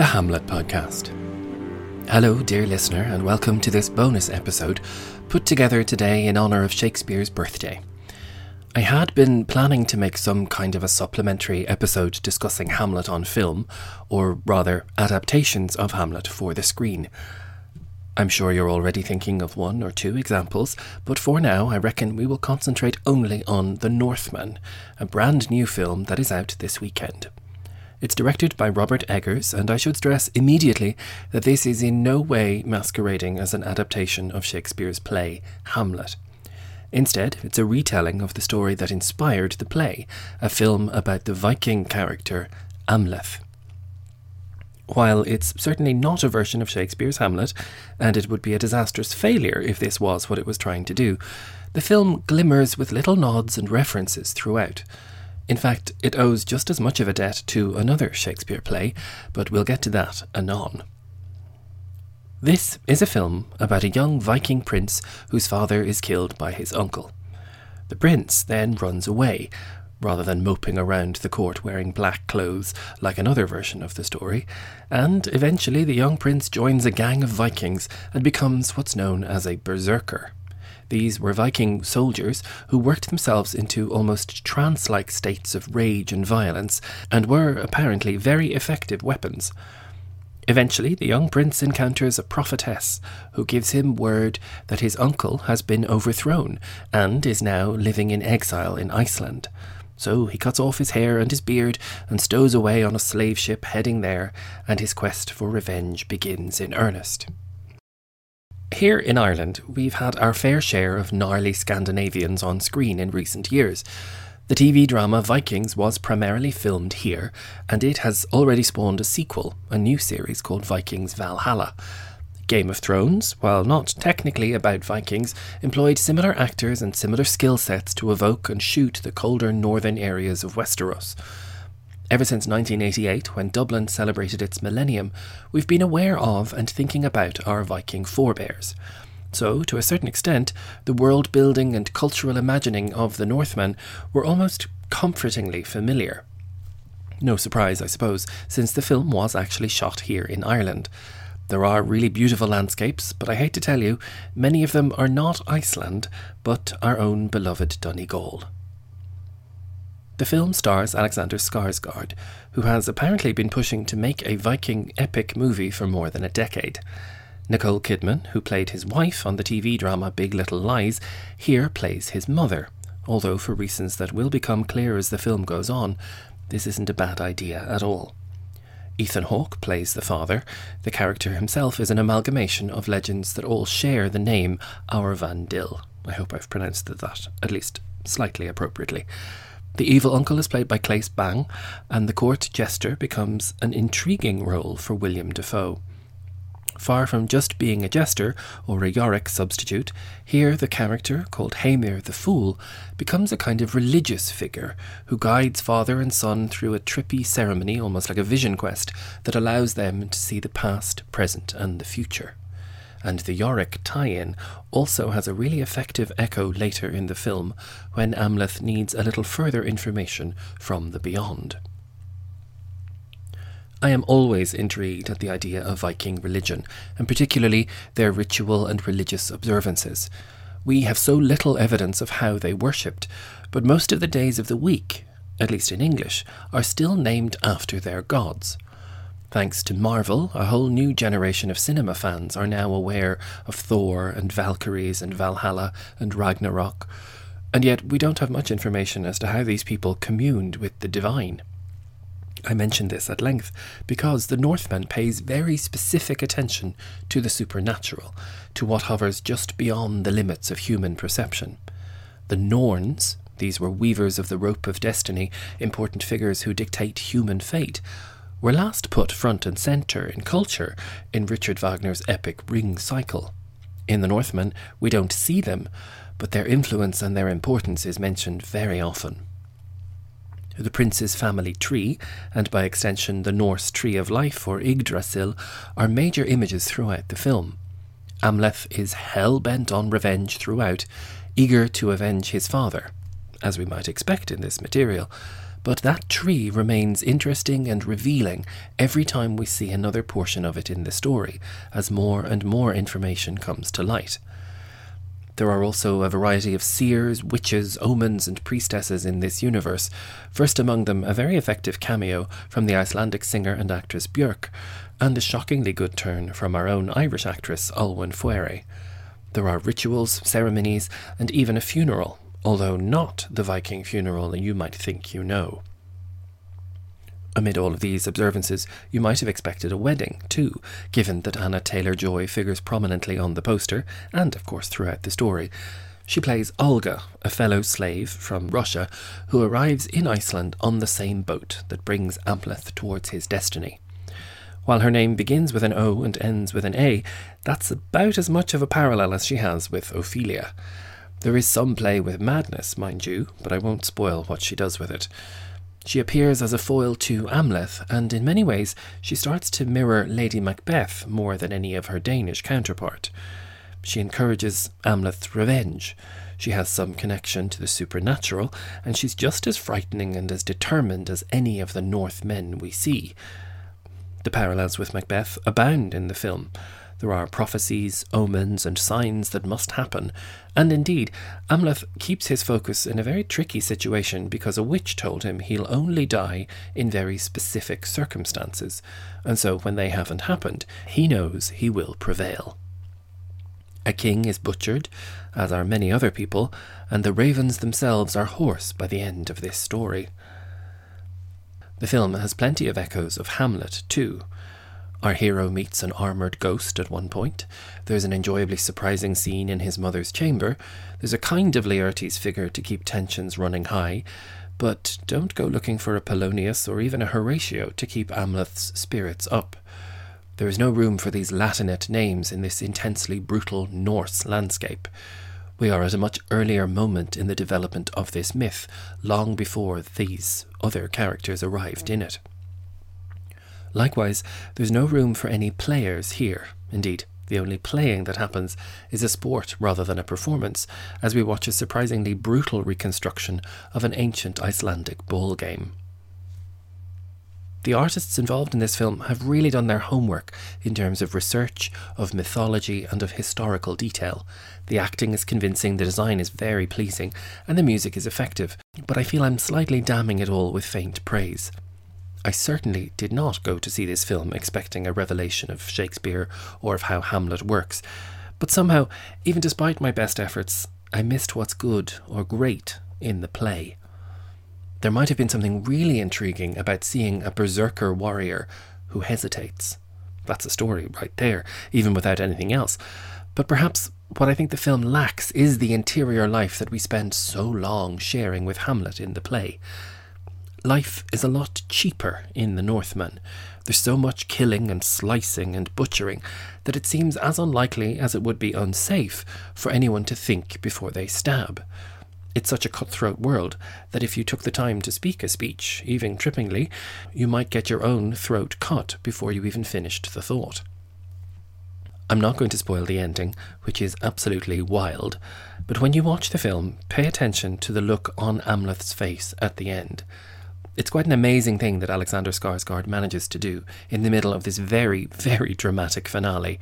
the Hamlet podcast. Hello, dear listener, and welcome to this bonus episode put together today in honour of Shakespeare's birthday. I had been planning to make some kind of a supplementary episode discussing Hamlet on film, or rather, adaptations of Hamlet for the screen. I'm sure you're already thinking of one or two examples, but for now I reckon we will concentrate only on The Northman, a brand new film that is out this weekend. It's directed by Robert Eggers, and I should stress immediately that this is in no way masquerading as an adaptation of Shakespeare's play, Hamlet. Instead, it's a retelling of the story that inspired the play, a film about the Viking character Amleth. While it's certainly not a version of Shakespeare's Hamlet, and it would be a disastrous failure if this was what it was trying to do, the film glimmers with little nods and references throughout. In fact, it owes just as much of a debt to another Shakespeare play, but we'll get to that anon. This is a film about a young Viking prince whose father is killed by his uncle. The prince then runs away, rather than moping around the court wearing black clothes like another version of the story, and eventually the young prince joins a gang of Vikings and becomes what's known as a berserker. These were Viking soldiers who worked themselves into almost trance like states of rage and violence, and were apparently very effective weapons. Eventually, the young prince encounters a prophetess who gives him word that his uncle has been overthrown and is now living in exile in Iceland. So he cuts off his hair and his beard and stows away on a slave ship heading there, and his quest for revenge begins in earnest. Here in Ireland, we've had our fair share of gnarly Scandinavians on screen in recent years. The TV drama Vikings was primarily filmed here, and it has already spawned a sequel, a new series called Vikings Valhalla. Game of Thrones, while not technically about Vikings, employed similar actors and similar skill sets to evoke and shoot the colder northern areas of Westeros. Ever since 1988, when Dublin celebrated its millennium, we've been aware of and thinking about our Viking forebears. So, to a certain extent, the world building and cultural imagining of the Northmen were almost comfortingly familiar. No surprise, I suppose, since the film was actually shot here in Ireland. There are really beautiful landscapes, but I hate to tell you, many of them are not Iceland, but our own beloved Donegal. The film stars Alexander Skarsgård, who has apparently been pushing to make a Viking epic movie for more than a decade. Nicole Kidman, who played his wife on the TV drama Big Little Lies, here plays his mother. Although, for reasons that will become clear as the film goes on, this isn't a bad idea at all. Ethan Hawke plays the father. The character himself is an amalgamation of legends that all share the name Aurvandill. I hope I've pronounced that at least slightly appropriately. The evil uncle is played by Claes Bang, and the court jester becomes an intriguing role for William Dafoe. Far from just being a jester or a Yorick substitute, here the character, called Heimir the Fool, becomes a kind of religious figure who guides father and son through a trippy ceremony, almost like a vision quest, that allows them to see the past, present, and the future. And the Yorick tie in also has a really effective echo later in the film when Amleth needs a little further information from the beyond. I am always intrigued at the idea of Viking religion, and particularly their ritual and religious observances. We have so little evidence of how they worshipped, but most of the days of the week, at least in English, are still named after their gods. Thanks to Marvel, a whole new generation of cinema fans are now aware of Thor and Valkyries and Valhalla and Ragnarok, and yet we don't have much information as to how these people communed with the divine. I mention this at length because the Northman pays very specific attention to the supernatural, to what hovers just beyond the limits of human perception. The Norns, these were weavers of the rope of destiny, important figures who dictate human fate, were last put front and centre in culture in Richard Wagner's epic Ring Cycle. In the Northman, we don't see them, but their influence and their importance is mentioned very often the prince's family tree, and by extension the Norse tree of life or Yggdrasil, are major images throughout the film. Amleth is hell bent on revenge throughout, eager to avenge his father, as we might expect in this material. But that tree remains interesting and revealing every time we see another portion of it in the story, as more and more information comes to light. There are also a variety of seers, witches, omens, and priestesses in this universe, first among them a very effective cameo from the Icelandic singer and actress Björk, and a shockingly good turn from our own Irish actress Olwen Fouéré. There are rituals, ceremonies, and even a funeral, although not the Viking funeral you might think you know. Amid all of these observances, you might have expected a wedding, too, given that Anya Taylor-Joy figures prominently on the poster, and of course throughout the story. She plays Olga, a fellow slave from Russia, who arrives in Iceland on the same boat that brings Amleth towards his destiny. While her name begins with an O and ends with an A, that's about as much of a parallel as she has with Ophelia. There is some play with madness, mind you, but I won't spoil what she does with it. She appears as a foil to Amleth, and in many ways she starts to mirror Lady Macbeth more than any of her Danish counterpart. She encourages Amleth's revenge. She has some connection to the supernatural, and she's just as frightening and as determined as any of the Northmen we see. The parallels with Macbeth abound in the film. There are prophecies, omens, and signs that must happen. And indeed, Amleth keeps his focus in a very tricky situation because a witch told him he'll only die in very specific circumstances. And so, when they haven't happened, he knows he will prevail. A king is butchered, as are many other people, and the ravens themselves are hoarse by the end of this story. The film has plenty of echoes of Hamlet, too. Our hero meets an armoured ghost at one point. There's an enjoyably surprising scene in his mother's chamber. There's a kind of Laertes figure to keep tensions running high. But don't go looking for a Polonius or even a Horatio to keep Amleth's spirits up. There is no room for these Latinate names in this intensely brutal Norse landscape. We are at a much earlier moment in the development of this myth, long before these other characters arrived in it. Likewise, there's no room for any players here. Indeed, the only playing that happens is a sport rather than a performance, as we watch a surprisingly brutal reconstruction of an ancient Icelandic ball game. The artists involved in this film have really done their homework in terms of research, of mythology, and of historical detail. The acting is convincing, the design is very pleasing, and the music is effective, but I feel I'm slightly damning it all with faint praise. I certainly did not go to see this film expecting a revelation of Shakespeare or of how Hamlet works, but somehow, even despite my best efforts, I missed what's good or great in the play. There might have been something really intriguing about seeing a berserker warrior who hesitates. That's a story right there, even without anything else. But perhaps what I think the film lacks is the interior life that we spend so long sharing with Hamlet in the play life is a lot cheaper in the Northman. There's so much killing and slicing and butchering that it seems as unlikely as it would be unsafe for anyone to think before they stab. It's such a cutthroat world that if you took the time to speak a speech, even trippingly, you might get your own throat cut before you even finished the thought. I'm not going to spoil the ending, which is absolutely wild, but when you watch the film, pay attention to the look on Amleth's face at the end. It's quite an amazing thing that Alexander Skarsgård manages to do in the middle of this very, very dramatic finale.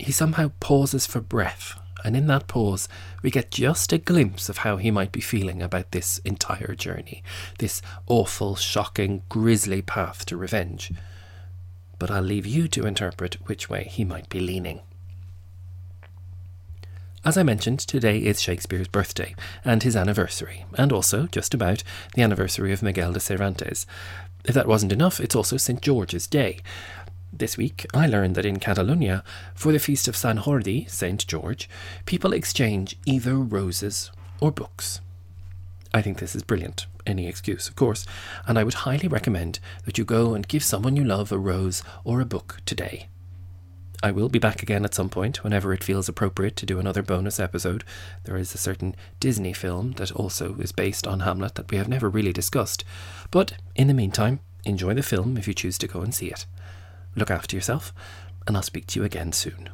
He somehow pauses for breath, and in that pause, we get just a glimpse of how he might be feeling about this entire journey, this awful, shocking, grisly path to revenge. But I'll leave you to interpret which way he might be leaning. As I mentioned, today is Shakespeare's birthday and his anniversary, and also, just about, the anniversary of Miguel de Cervantes. If that wasn't enough, it's also St. George's Day. This week, I learned that in Catalonia, for the feast of San Jordi, St. George, people exchange either roses or books. I think this is brilliant. Any excuse, of course, and I would highly recommend that you go and give someone you love a rose or a book today. I will be back again at some point whenever it feels appropriate to do another bonus episode. There is a certain Disney film that also is based on Hamlet that we have never really discussed. But in the meantime, enjoy the film if you choose to go and see it. Look after yourself, and I'll speak to you again soon.